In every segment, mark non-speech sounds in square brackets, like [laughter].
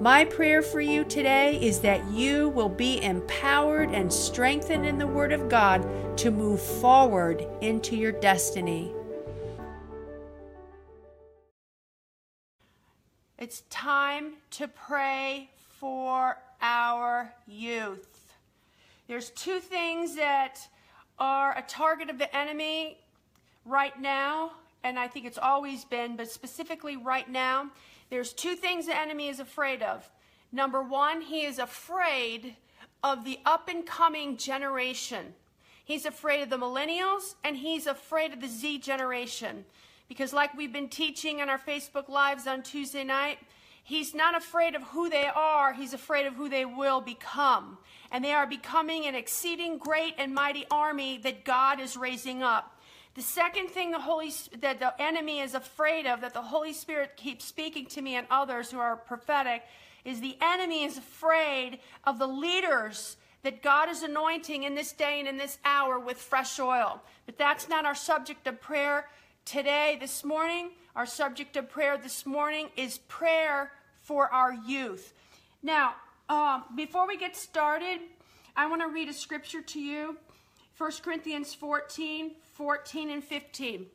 My prayer for you today is that you will be empowered and strengthened in the Word of God to move forward into your destiny. It's time to pray for our youth. There's two things that are a target of the enemy right now, and I think it's always been, but specifically right now. There's two things the enemy is afraid of. Number one, he is afraid of the up and coming generation. He's afraid of the millennials and he's afraid of the Z generation. Because, like we've been teaching on our Facebook Lives on Tuesday night, he's not afraid of who they are, he's afraid of who they will become. And they are becoming an exceeding great and mighty army that God is raising up. The second thing the Holy that the enemy is afraid of, that the Holy Spirit keeps speaking to me and others who are prophetic, is the enemy is afraid of the leaders that God is anointing in this day and in this hour with fresh oil. But that's not our subject of prayer today, this morning. Our subject of prayer this morning is prayer for our youth. Now, um, before we get started, I want to read a scripture to you 1 Corinthians 14 14 and 15.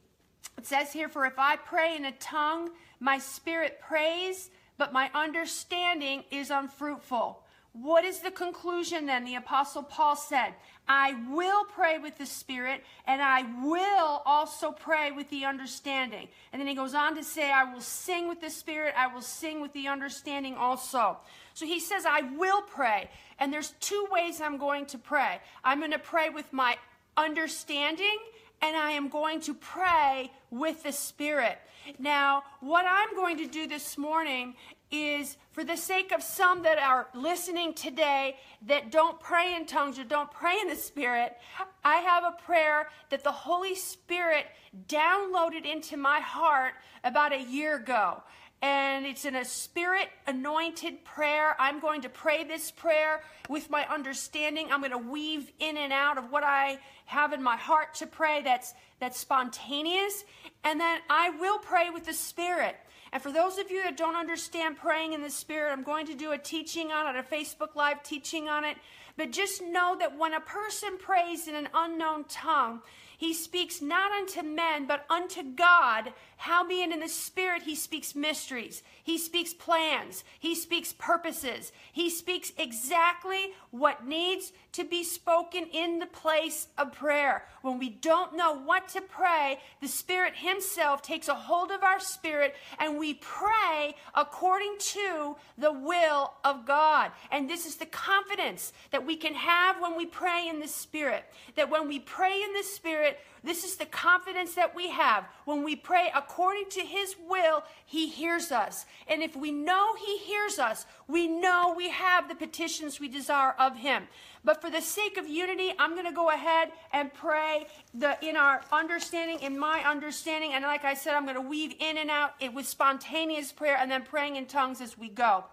It says here, For if I pray in a tongue, my spirit prays, but my understanding is unfruitful. What is the conclusion then? The Apostle Paul said, I will pray with the Spirit, and I will also pray with the understanding. And then he goes on to say, I will sing with the Spirit, I will sing with the understanding also. So he says, I will pray. And there's two ways I'm going to pray. I'm going to pray with my understanding, and I am going to pray with the Spirit. Now, what I'm going to do this morning is for the sake of some that are listening today that don't pray in tongues or don't pray in the Spirit, I have a prayer that the Holy Spirit downloaded into my heart about a year ago and it's in a spirit anointed prayer. I'm going to pray this prayer with my understanding. I'm going to weave in and out of what I have in my heart to pray that's that's spontaneous and then I will pray with the spirit. And for those of you that don't understand praying in the spirit, I'm going to do a teaching on it, a Facebook live teaching on it. But just know that when a person prays in an unknown tongue, he speaks not unto men, but unto God. Howbeit in the Spirit he speaks mysteries. He speaks plans. He speaks purposes. He speaks exactly what needs to be spoken in the place of prayer. When we don't know what to pray, the Spirit Himself takes a hold of our spirit and we pray according to the will of God. And this is the confidence that we can have when we pray in the Spirit. That when we pray in the Spirit, this is the confidence that we have. When we pray according to His will, He hears us. And if we know He hears us, we know we have the petitions we desire of Him. But for the sake of unity, I'm going to go ahead and pray the, in our understanding, in my understanding. And like I said, I'm going to weave in and out it with spontaneous prayer and then praying in tongues as we go.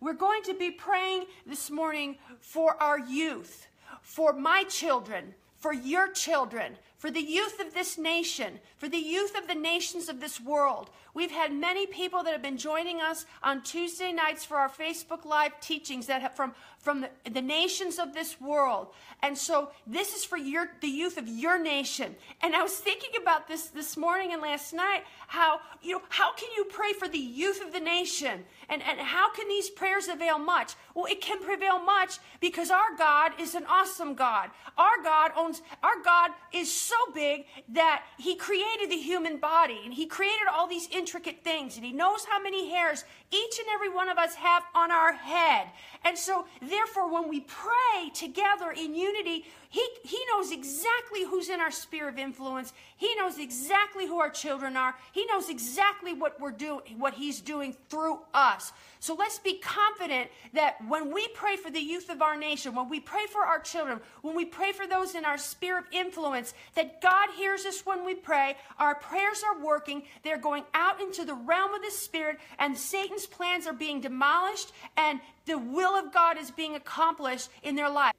We're going to be praying this morning for our youth, for my children, for your children, for the youth of this nation, for the youth of the nations of this world. We've had many people that have been joining us on Tuesday nights for our Facebook Live teachings that have from, from the, the nations of this world. And so this is for your, the youth of your nation. And I was thinking about this this morning and last night, how, you know, how can you pray for the youth of the nation? And, and how can these prayers avail much? Well, it can prevail much because our God is an awesome God. Our God owns, our God is so big that He created the human body and He created all these intricate things and He knows how many hairs each and every one of us have on our head. And so, therefore, when we pray together in unity, He, he knows exactly who's in our sphere of influence. He knows exactly who our children are. He knows exactly what we're doing, what He's doing through us. So let's be confident that when we pray for the youth of our nation, when we pray for our children, when we pray for those in our sphere of influence, that God hears us when we pray. Our prayers are working. They're going out into the realm of the Spirit, and Satan's plans are being demolished, and the will of God is being accomplished in their life.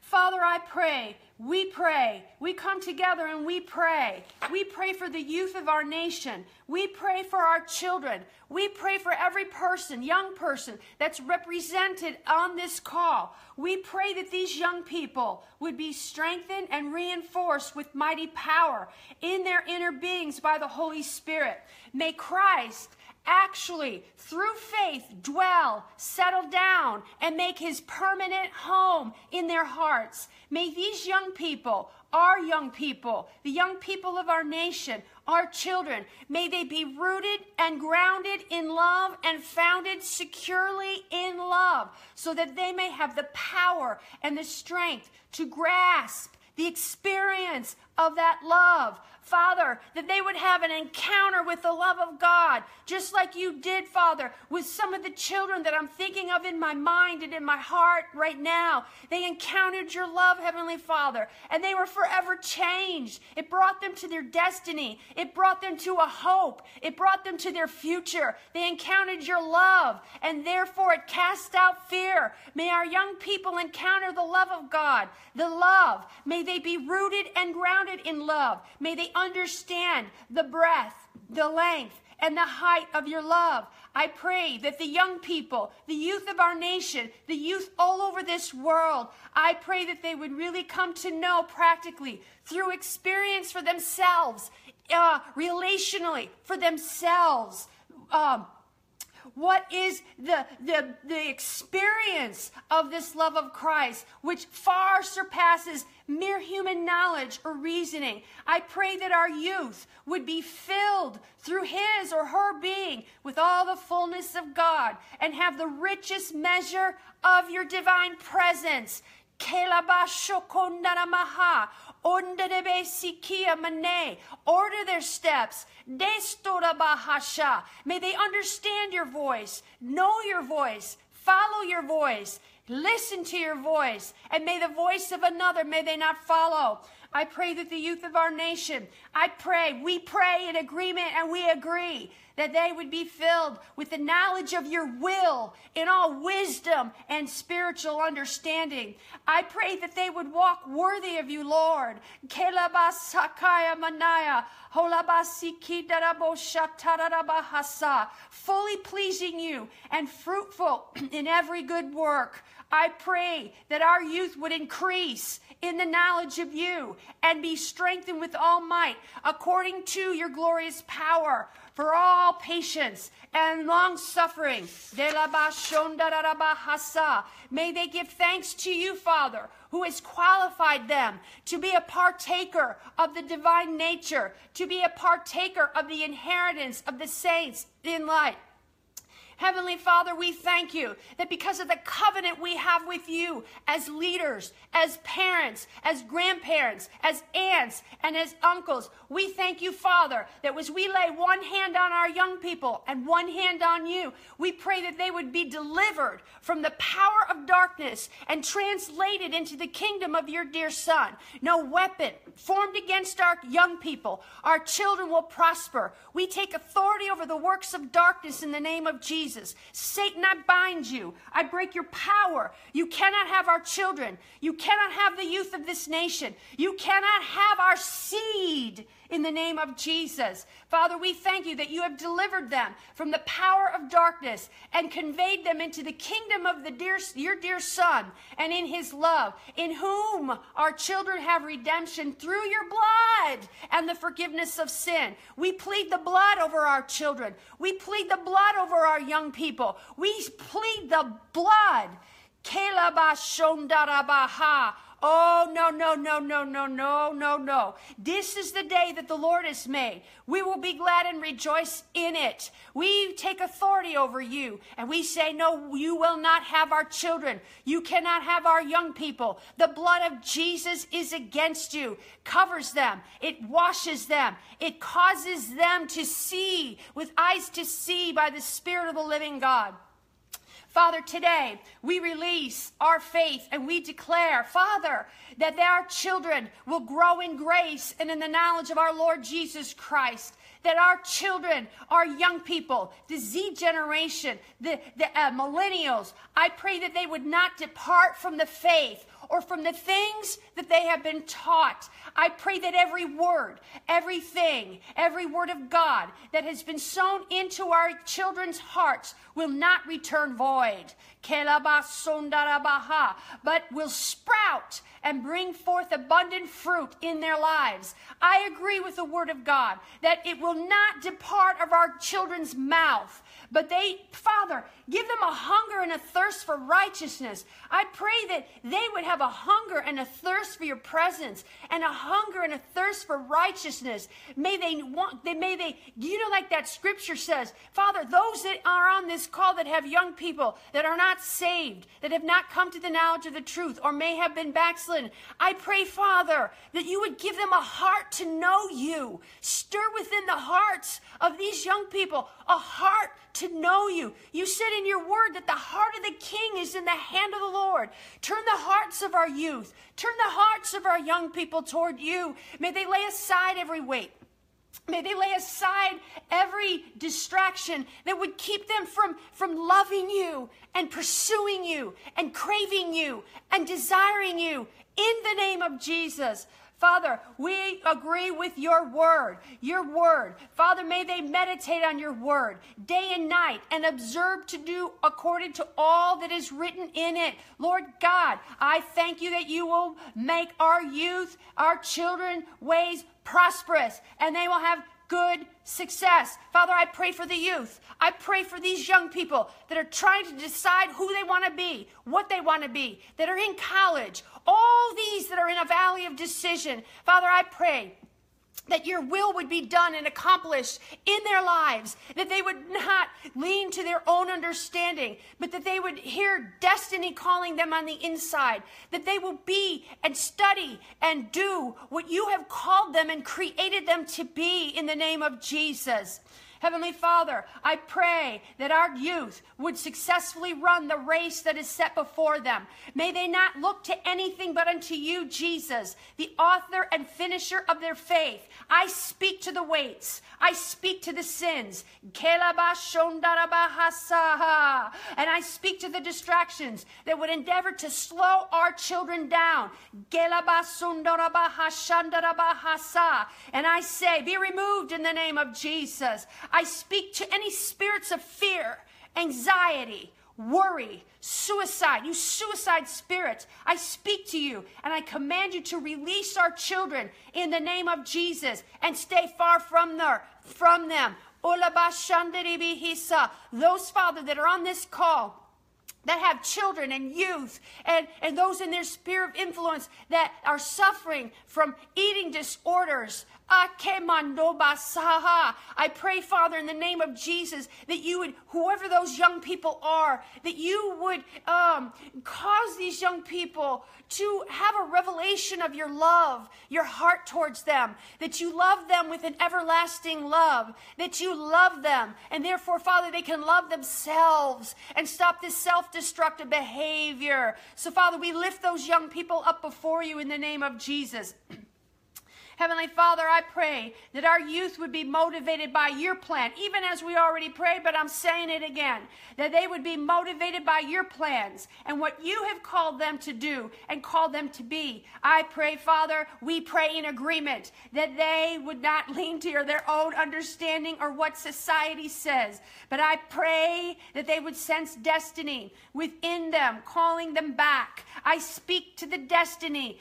Father, I pray, we pray, we come together and we pray. We pray for the youth of our nation. We pray for our children. We pray for every person, young person that's represented on this call. We pray that these young people would be strengthened and reinforced with mighty power in their inner beings by the Holy Spirit. May Christ actually, through faith, dwell, settle down, and make his permanent home in their hearts. May these young people, our young people, the young people of our nation, our children, may they be rooted and grounded in love and founded securely in love, so that they may have the power and the strength to grasp the experience of that love, Father, that they would have an encounter with the love of God, just like you did, Father, with some of the children that I'm thinking of in my mind and in my heart right now. They encountered your love, Heavenly Father, and they were forever changed. It brought them to their destiny, it brought them to a hope, it brought them to their future. They encountered your love, and therefore it cast out fear. May our young people encounter the love of God, the love. May they be rooted and grounded in love. May they understand the breadth, the length, and the height of your love. I pray that the young people, the youth of our nation, the youth all over this world, I pray that they would really come to know practically through experience for themselves, uh, relationally for themselves. Um, what is the, the, the experience of this love of Christ, which far surpasses mere human knowledge or reasoning? I pray that our youth would be filled through his or her being with all the fullness of God and have the richest measure of your divine presence. Order their steps. May they understand your voice, know your voice, follow your voice, listen to your voice, and may the voice of another, may they not follow. I pray that the youth of our nation, I pray, we pray in agreement and we agree that they would be filled with the knowledge of your will in all wisdom and spiritual understanding. I pray that they would walk worthy of you, Lord. Fully pleasing you and fruitful [clears throat] in every good work. I pray that our youth would increase in the knowledge of you and be strengthened with all might according to your glorious power for all patience and long suffering. May they give thanks to you, Father, who has qualified them to be a partaker of the divine nature, to be a partaker of the inheritance of the saints in light. Heavenly Father, we thank you that because of the covenant we have with you as leaders, as parents, as grandparents, as aunts, and as uncles, we thank you, Father, that as we lay one hand on our young people and one hand on you, we pray that they would be delivered from the power of darkness and translated into the kingdom of your dear Son. No weapon formed against our young people, our children will prosper. We take authority over the works of darkness in the name of Jesus. Jesus. Satan, I bind you. I break your power. You cannot have our children. You cannot have the youth of this nation. You cannot have our seed in the name of Jesus. Father, we thank you that you have delivered them from the power of darkness and conveyed them into the kingdom of the dear, your dear Son and in his love, in whom our children have redemption through your blood and the forgiveness of sin. We plead the blood over our children. We plead the blood over our young people. We plead the blood. Oh, no, no, no, no, no, no, no, no. This is the day that the Lord has made. We will be glad and rejoice in it. We take authority over you and we say, No, you will not have our children. You cannot have our young people. The blood of Jesus is against you, covers them, it washes them, it causes them to see with eyes to see by the Spirit of the living God. Father, today we release our faith and we declare, Father, that our children will grow in grace and in the knowledge of our Lord Jesus Christ. That our children, our young people, the Z generation, the, the uh, millennials, I pray that they would not depart from the faith or from the things that they have been taught. I pray that every word, everything, every word of God that has been sown into our children's hearts will not return void, but will sprout and bring forth abundant fruit in their lives. I agree with the word of God that it will not depart of our children's mouth but they, Father, give them a hunger and a thirst for righteousness. I pray that they would have a hunger and a thirst for your presence and a hunger and a thirst for righteousness. May they want, they, may they, you know, like that scripture says, Father, those that are on this call that have young people that are not saved, that have not come to the knowledge of the truth, or may have been backslidden, I pray, Father, that you would give them a heart to know you. Stir within the hearts of these young people a heart to know you. You said in your word that the heart of the king is in the hand of the Lord. Turn the hearts of our youth, turn the hearts of our young people toward you. May they lay aside every weight. May they lay aside every distraction that would keep them from, from loving you and pursuing you and craving you and desiring you in the name of Jesus. Father, we agree with your word, your word. Father, may they meditate on your word day and night and observe to do according to all that is written in it. Lord God, I thank you that you will make our youth, our children ways prosperous and they will have good success. Father, I pray for the youth. I pray for these young people that are trying to decide who they want to be, what they want to be, that are in college, all these that are in a valley of decision. Father, I pray that your will would be done and accomplished in their lives, that they would not lean to their own understanding, but that they would hear destiny calling them on the inside, that they will be and study and do what you have called them and created them to be in the name of Jesus. Heavenly Father, I pray that our youth would successfully run the race that is set before them. May they not look to anything but unto you, Jesus, the author and finisher of their faith. I speak to the weights. I speak to the sins. And I speak to the distractions that would endeavor to slow our children down. And I say, be removed in the name of Jesus. I speak to any spirits of fear, anxiety, worry, suicide, you suicide spirits. I speak to you and I command you to release our children in the name of Jesus and stay far from there, from them. Those, Father, that are on this call, that have children and youth and, and those in their sphere of influence that are suffering from eating disorders, I pray, Father, in the name of Jesus, that you would, whoever those young people are, that you would um, cause these young people to have a revelation of your love, your heart towards them, that you love them with an everlasting love, that you love them, and therefore, Father, they can love themselves and stop this self destructive behavior. So, Father, we lift those young people up before you in the name of Jesus. [clears throat] Heavenly Father, I pray that our youth would be motivated by your plan, even as we already prayed, but I'm saying it again, that they would be motivated by your plans and what you have called them to do and called them to be. I pray, Father, we pray in agreement that they would not [laughs] lean to their own understanding or what society says, but I pray that they would sense destiny within them, calling them back. I speak to the destiny.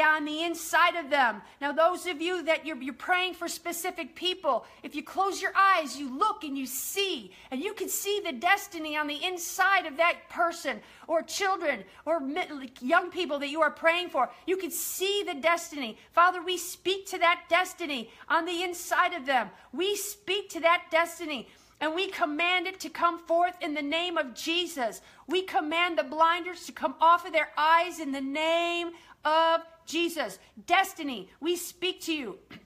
On the inside of them. Now, those of you that you're, you're praying for specific people, if you close your eyes, you look and you see, and you can see the destiny on the inside of that person or children or young people that you are praying for. You can see the destiny. Father, we speak to that destiny on the inside of them. We speak to that destiny and we command it to come forth in the name of Jesus. We command the blinders to come off of their eyes in the name of Jesus. Destiny, we speak to you. [clears throat]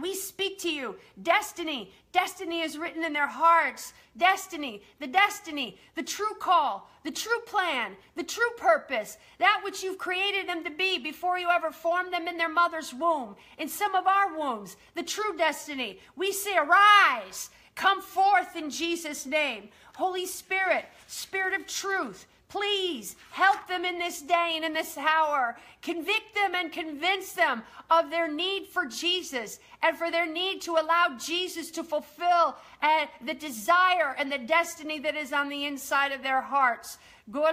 We speak to you. Destiny. Destiny is written in their hearts. Destiny, the destiny, the true call, the true plan, the true purpose, that which you've created them to be before you ever formed them in their mother's womb, in some of our wombs, the true destiny. We say, arise, Come forth in Jesus' name. Holy Spirit, Spirit of truth, please help them in this day and in this hour. Convict them and convince them of their need for Jesus and for their need to allow Jesus to fulfill uh, the desire and the destiny that is on the inside of their hearts. Shall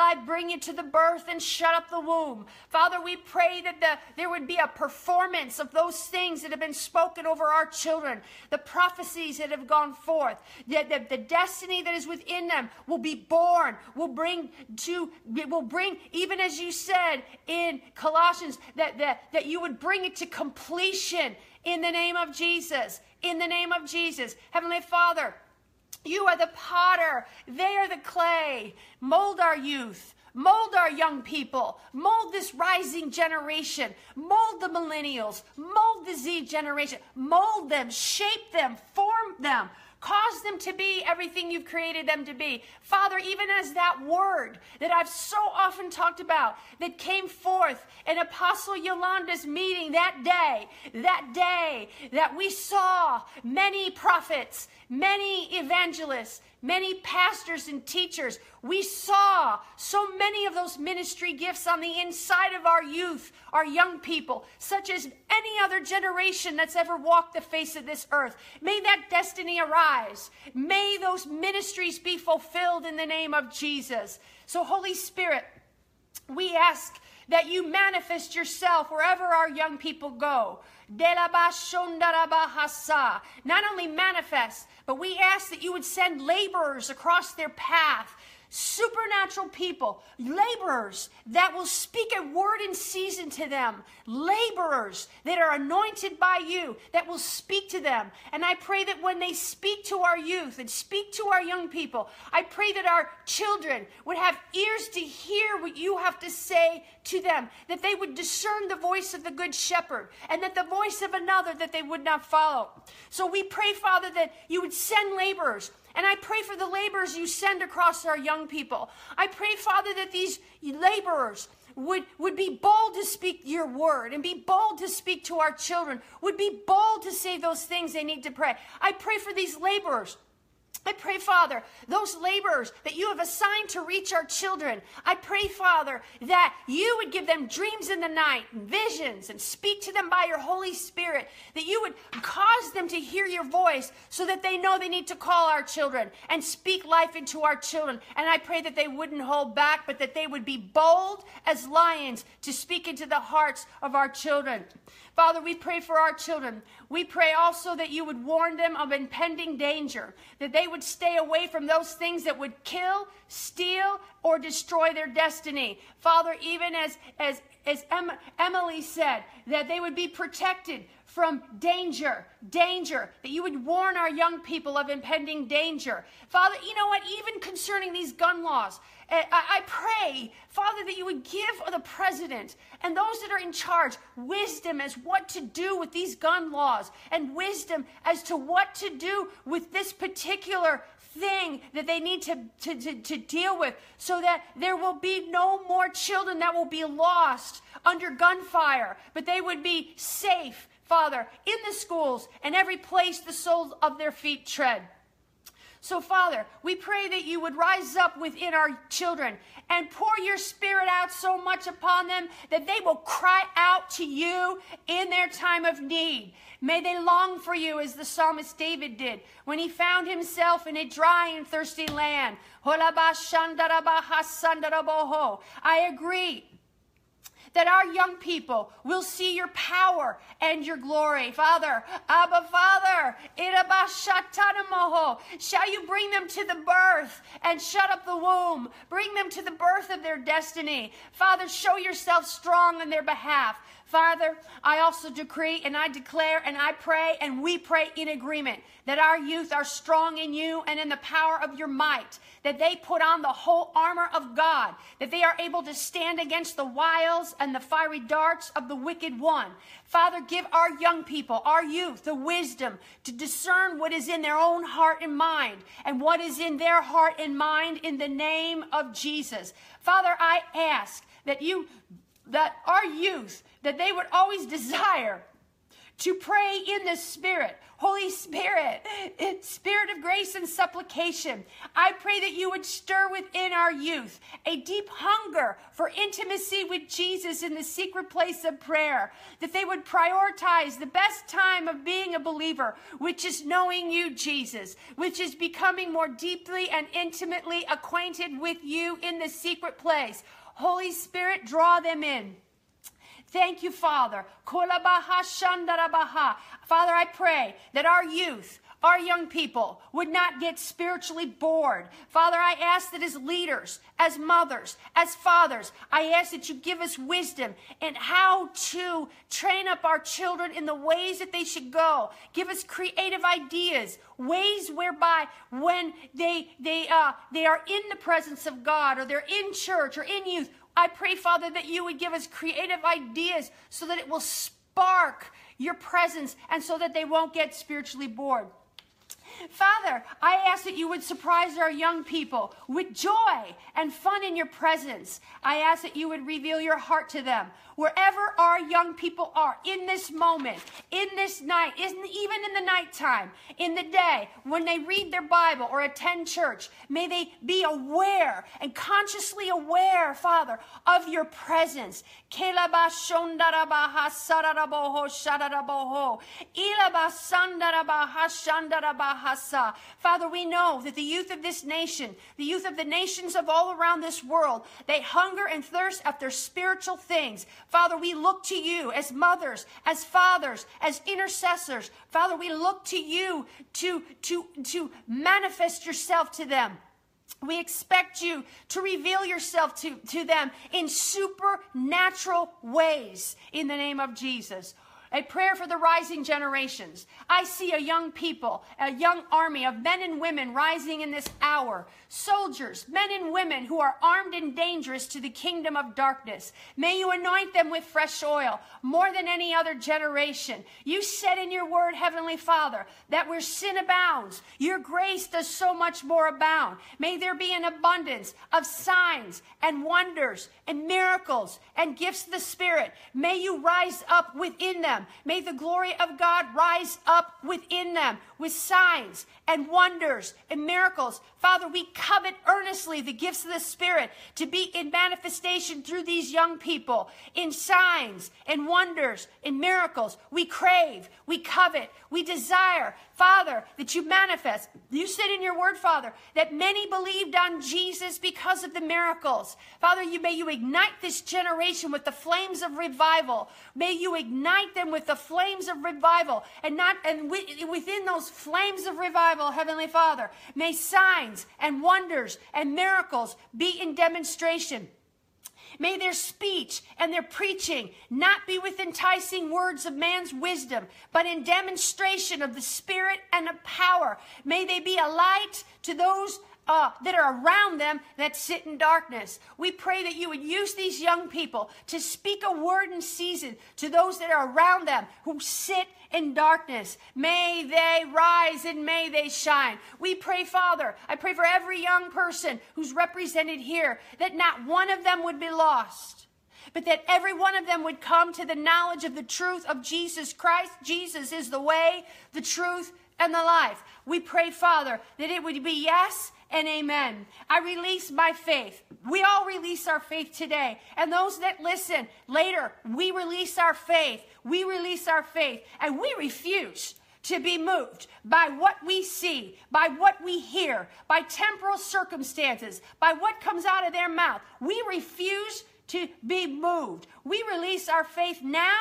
I bring you to the birth and shut up the womb? Father, we pray that the, there would be a performance of those things that have been spoken over our children, the prophecies that have gone forth, that the, the destiny that is within them will be born, will bring to, will bring, even as you said in Colossians, that, that, that you would bring it to completion in the name of Jesus. In the name of Jesus. Heavenly Father, you are the potter, they are the clay. Mold our youth. Mold our young people. Mold this rising generation. Mold the millennials. Mold the Z generation. Mold them, shape them, form them Cause them to be everything you've created them to be. Father, even as that word that I've so often talked about that came forth in Apostle Yolanda's meeting that day, that day that we saw many prophets, many evangelists, many pastors and teachers. We saw so many of those ministry gifts on the inside of our youth, our young people, such as any other generation that's ever walked the face of this earth. May that destiny arise. May those ministries be fulfilled in the name of Jesus. So, Holy Spirit, we ask that you manifest yourself wherever our young people go. Not only manifest, but we ask that you would send laborers across their path supernatural people, laborers that will speak a word in season to them, laborers that are anointed by you that will speak to them. And I pray that when they speak to our youth and speak to our young people, I pray that our children would have ears to hear what you have to say to them, that they would discern the voice of the good shepherd and that the voice of another that they would not follow. So we pray, Father, that you would send laborers and I pray for the laborers you send across our young people. I pray, Father, that these laborers would, would be bold to speak your word and be bold to speak to our children, would be bold to say those things they need to pray. I pray for these laborers I pray, Father, those laborers that you have assigned to reach our children, I pray, Father, that you would give them dreams in the night, visions, and speak to them by your Holy Spirit, that you would cause them to hear your voice so that they know they need to call our children and speak life into our children. And I pray that they wouldn't hold back, but that they would be bold as lions to speak into the hearts of our children. Father, we pray for our children. We pray also that you would warn them of impending danger, that they would stay away from those things that would kill, steal, or destroy their destiny. Father, even as, as, as Emily said, that they would be protected from danger, danger, that you would warn our young people of impending danger. Father, you know what? Even concerning these gun laws, Eh, I pray, Father, that you would give the president and those that are in charge wisdom as what to do with these gun laws and wisdom as to what to do with this particular thing that they need to, to, to, to, deal with so that there will be no more children that will be lost under gunfire, but they would be safe Father, in the schools and every place the soles of their feet tread. So, Father, we pray that you would rise up within our children and pour your spirit out so much upon them that they will cry out to you in their time of need. May they long for you as the psalmist David did when he found himself in a dry and thirsty land. I agree that our young people will see your power and your glory. Father, Abba Father, shall you bring them to the birth and shut up the womb? Bring them to the birth of their destiny. Father, show yourself strong on their behalf. Father, I also decree and I declare and I pray and we pray in agreement that our youth are strong in you and in the power of your might, that they put on the whole armor of God, that they are able to stand against the wiles and the fiery darts of the wicked one. Father, give our young people, our youth, the wisdom to discern what is in their own heart and mind and what is in their heart and mind in the name of Jesus. Father, I ask that you that our youth that they would always desire to pray in the Spirit. Holy Spirit, Spirit of grace and supplication, I pray that you would stir within our youth a deep hunger for intimacy with Jesus in the secret place of prayer, that they would prioritize the best time of being a believer, which is knowing you, Jesus, which is becoming more deeply and intimately acquainted with you in the secret place. Holy Spirit, draw them in. Thank you, Father. Father, I pray that our youth, our young people would not get spiritually bored. Father, I ask that as leaders, as mothers, as fathers, I ask that you give us wisdom and how to train up our children in the ways that they should go. Give us creative ideas, ways whereby when they they uh, they are in the presence of God or they're in church or in youth, I pray, Father, that you would give us creative ideas so that it will spark your presence and so that they won't get spiritually bored. Father, I ask that you would surprise our young people with joy and fun in your presence. I ask that you would reveal your heart to them. Wherever our young people are in this moment, in this night, even in the nighttime, in the day, when they read their Bible or attend church, may they be aware and consciously aware, Father, of your presence. Father, we know that the youth of this nation, the youth of the nations of all around this world, they hunger and thirst after spiritual things. Father, we look to you as mothers, as fathers, as intercessors. Father, we look to you to, to, to manifest yourself to them. We expect you to reveal yourself to, to them in supernatural ways in the name of Jesus a prayer for the rising generations. I see a young people, a young army of men and women rising in this hour. Soldiers, men and women who are armed and dangerous to the kingdom of darkness. May you anoint them with fresh oil more than any other generation. You said in your word, Heavenly Father, that where sin abounds, your grace does so much more abound. May there be an abundance of signs and wonders and miracles and gifts of the Spirit. May you rise up within them them. May the glory of God rise up within them with signs and wonders and miracles. Father, we covet earnestly the gifts of the Spirit to be in manifestation through these young people in signs and wonders and miracles. We crave, we covet, we desire, Father, that you manifest. You said in your word, Father, that many believed on Jesus because of the miracles. Father, you may you ignite this generation with the flames of revival. May you ignite them with the flames of revival and not and within those flames of revival, Heavenly Father, may signs and wonders and miracles be in demonstration. May their speech and their preaching not be with enticing words of man's wisdom, but in demonstration of the Spirit and of power. May they be a light to those uh, that are around them that sit in darkness. We pray that you would use these young people to speak a word in season to those that are around them who sit in darkness. May they rise and may they shine. We pray, Father, I pray for every young person who's represented here that not one of them would be lost but that every one of them would come to the knowledge of the truth of Jesus Christ. Jesus is the way, the truth, and the life. We pray, Father, that it would be yes and amen. I release my faith. We all release our faith today. And those that listen later, we release our faith. We release our faith. And we refuse to be moved by what we see, by what we hear, by temporal circumstances, by what comes out of their mouth. We refuse to be moved. We release our faith now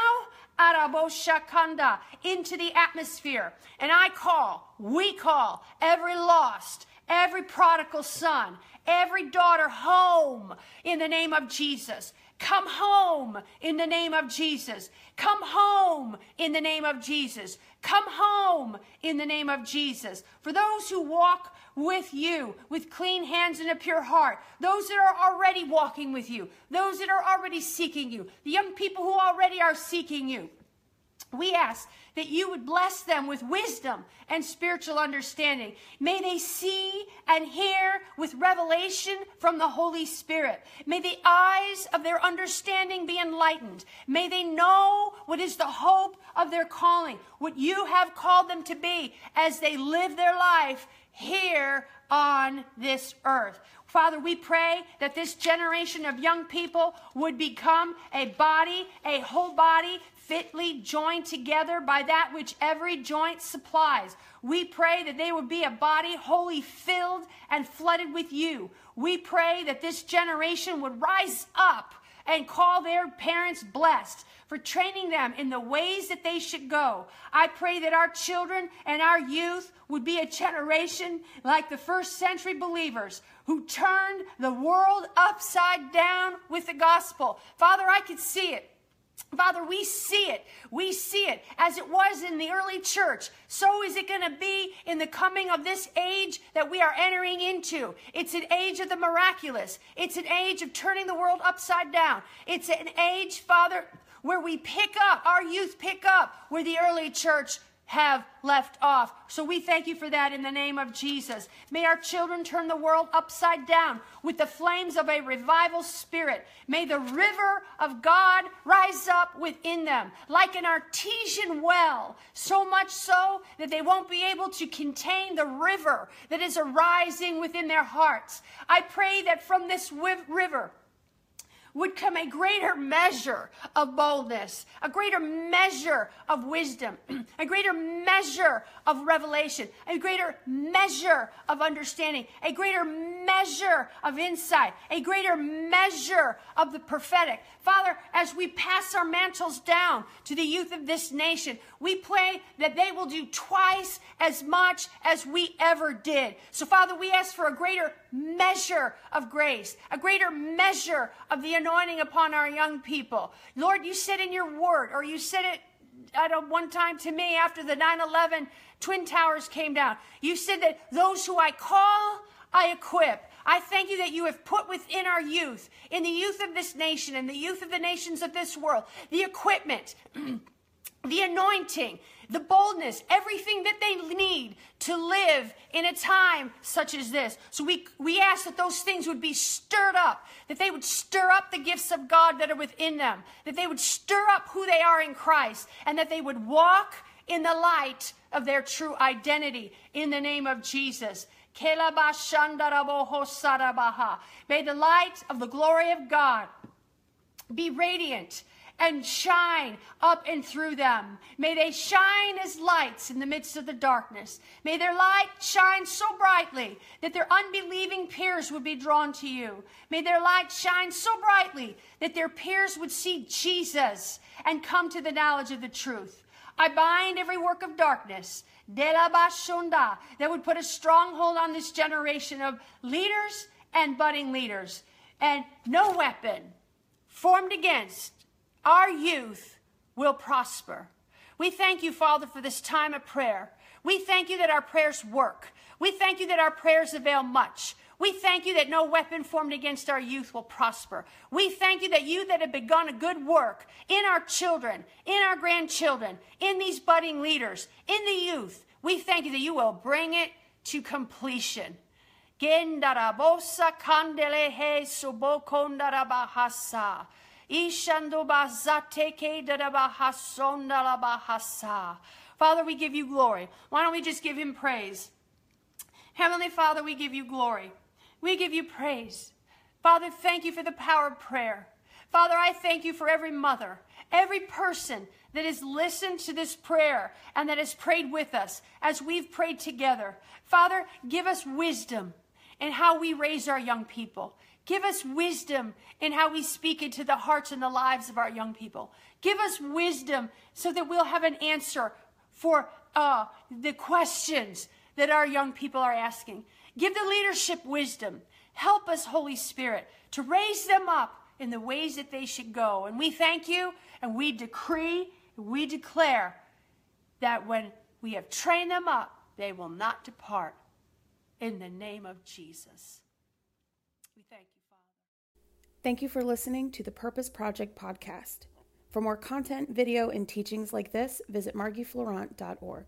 into the atmosphere. And I call, we call every lost, every prodigal son, every daughter home in the name of Jesus. Come home in the name of Jesus. Come home in the name of Jesus. Come home in the name of Jesus. For those who walk with you with clean hands and a pure heart, those that are already walking with you, those that are already seeking you, the young people who already are seeking you, we ask that you would bless them with wisdom and spiritual understanding. May they see and hear with revelation from the Holy Spirit. May the eyes of their understanding be enlightened. May they know what is the hope of their calling, what you have called them to be as they live their life here on this earth. Father, we pray that this generation of young people would become a body, a whole body, fitly joined together by that which every joint supplies. We pray that they would be a body wholly filled and flooded with you. We pray that this generation would rise up and call their parents blessed for training them in the ways that they should go. I pray that our children and our youth would be a generation like the first century believers who turned the world upside down with the gospel. Father, I could see it. Father, we see it. We see it as it was in the early church. So is it going to be in the coming of this age that we are entering into. It's an age of the miraculous. It's an age of turning the world upside down. It's an age, Father, where we pick up, our youth pick up where the early church have left off. So we thank you for that in the name of Jesus. May our children turn the world upside down with the flames of a revival spirit. May the river of God rise up within them like an artesian well, so much so that they won't be able to contain the river that is arising within their hearts. I pray that from this river, would come a greater measure of boldness, a greater measure of wisdom, [clears throat] a greater measure of revelation, a greater measure of understanding, a greater measure of insight, a greater measure of the prophetic. Father, as we pass our mantles down to the youth of this nation, we pray that they will do twice as much as we ever did. So, Father, we ask for a greater measure of grace, a greater measure of the anointing upon our young people. Lord, you said in your word, or you said it at a one time to me after the 9 11 Twin Towers came down. You said that those who I call, I equip. I thank you that you have put within our youth, in the youth of this nation and the youth of the nations of this world, the equipment, [clears throat] the anointing, the boldness, everything that they need to live in a time such as this. So we, we ask that those things would be stirred up, that they would stir up the gifts of God that are within them, that they would stir up who they are in Christ, and that they would walk in the light of their true identity in the name of Jesus. May the light of the glory of God be radiant and shine up and through them. May they shine as lights in the midst of the darkness. May their light shine so brightly that their unbelieving peers would be drawn to you. May their light shine so brightly that their peers would see Jesus and come to the knowledge of the truth. I bind every work of darkness that would put a stronghold on this generation of leaders and budding leaders. And no weapon formed against our youth will prosper. We thank you, Father, for this time of prayer. We thank you that our prayers work. We thank you that our prayers avail much. We thank you that no weapon formed against our youth will prosper. We thank you that you that have begun a good work in our children, in our grandchildren, in these budding leaders, in the youth, we thank you that you will bring it to completion. Father, we give you glory. Why don't we just give him praise? Heavenly Father, we give you glory. We give you praise. Father, thank you for the power of prayer. Father, I thank you for every mother, every person that has listened to this prayer and that has prayed with us as we've prayed together. Father, give us wisdom in how we raise our young people. Give us wisdom in how we speak into the hearts and the lives of our young people. Give us wisdom so that we'll have an answer for uh, the questions that our young people are asking. Give the leadership wisdom. Help us, Holy Spirit, to raise them up in the ways that they should go. And we thank you and we decree, we declare that when we have trained them up, they will not depart in the name of Jesus. We thank you, Father. Thank you for listening to the Purpose Project podcast. For more content, video, and teachings like this, visit margieflorent.org.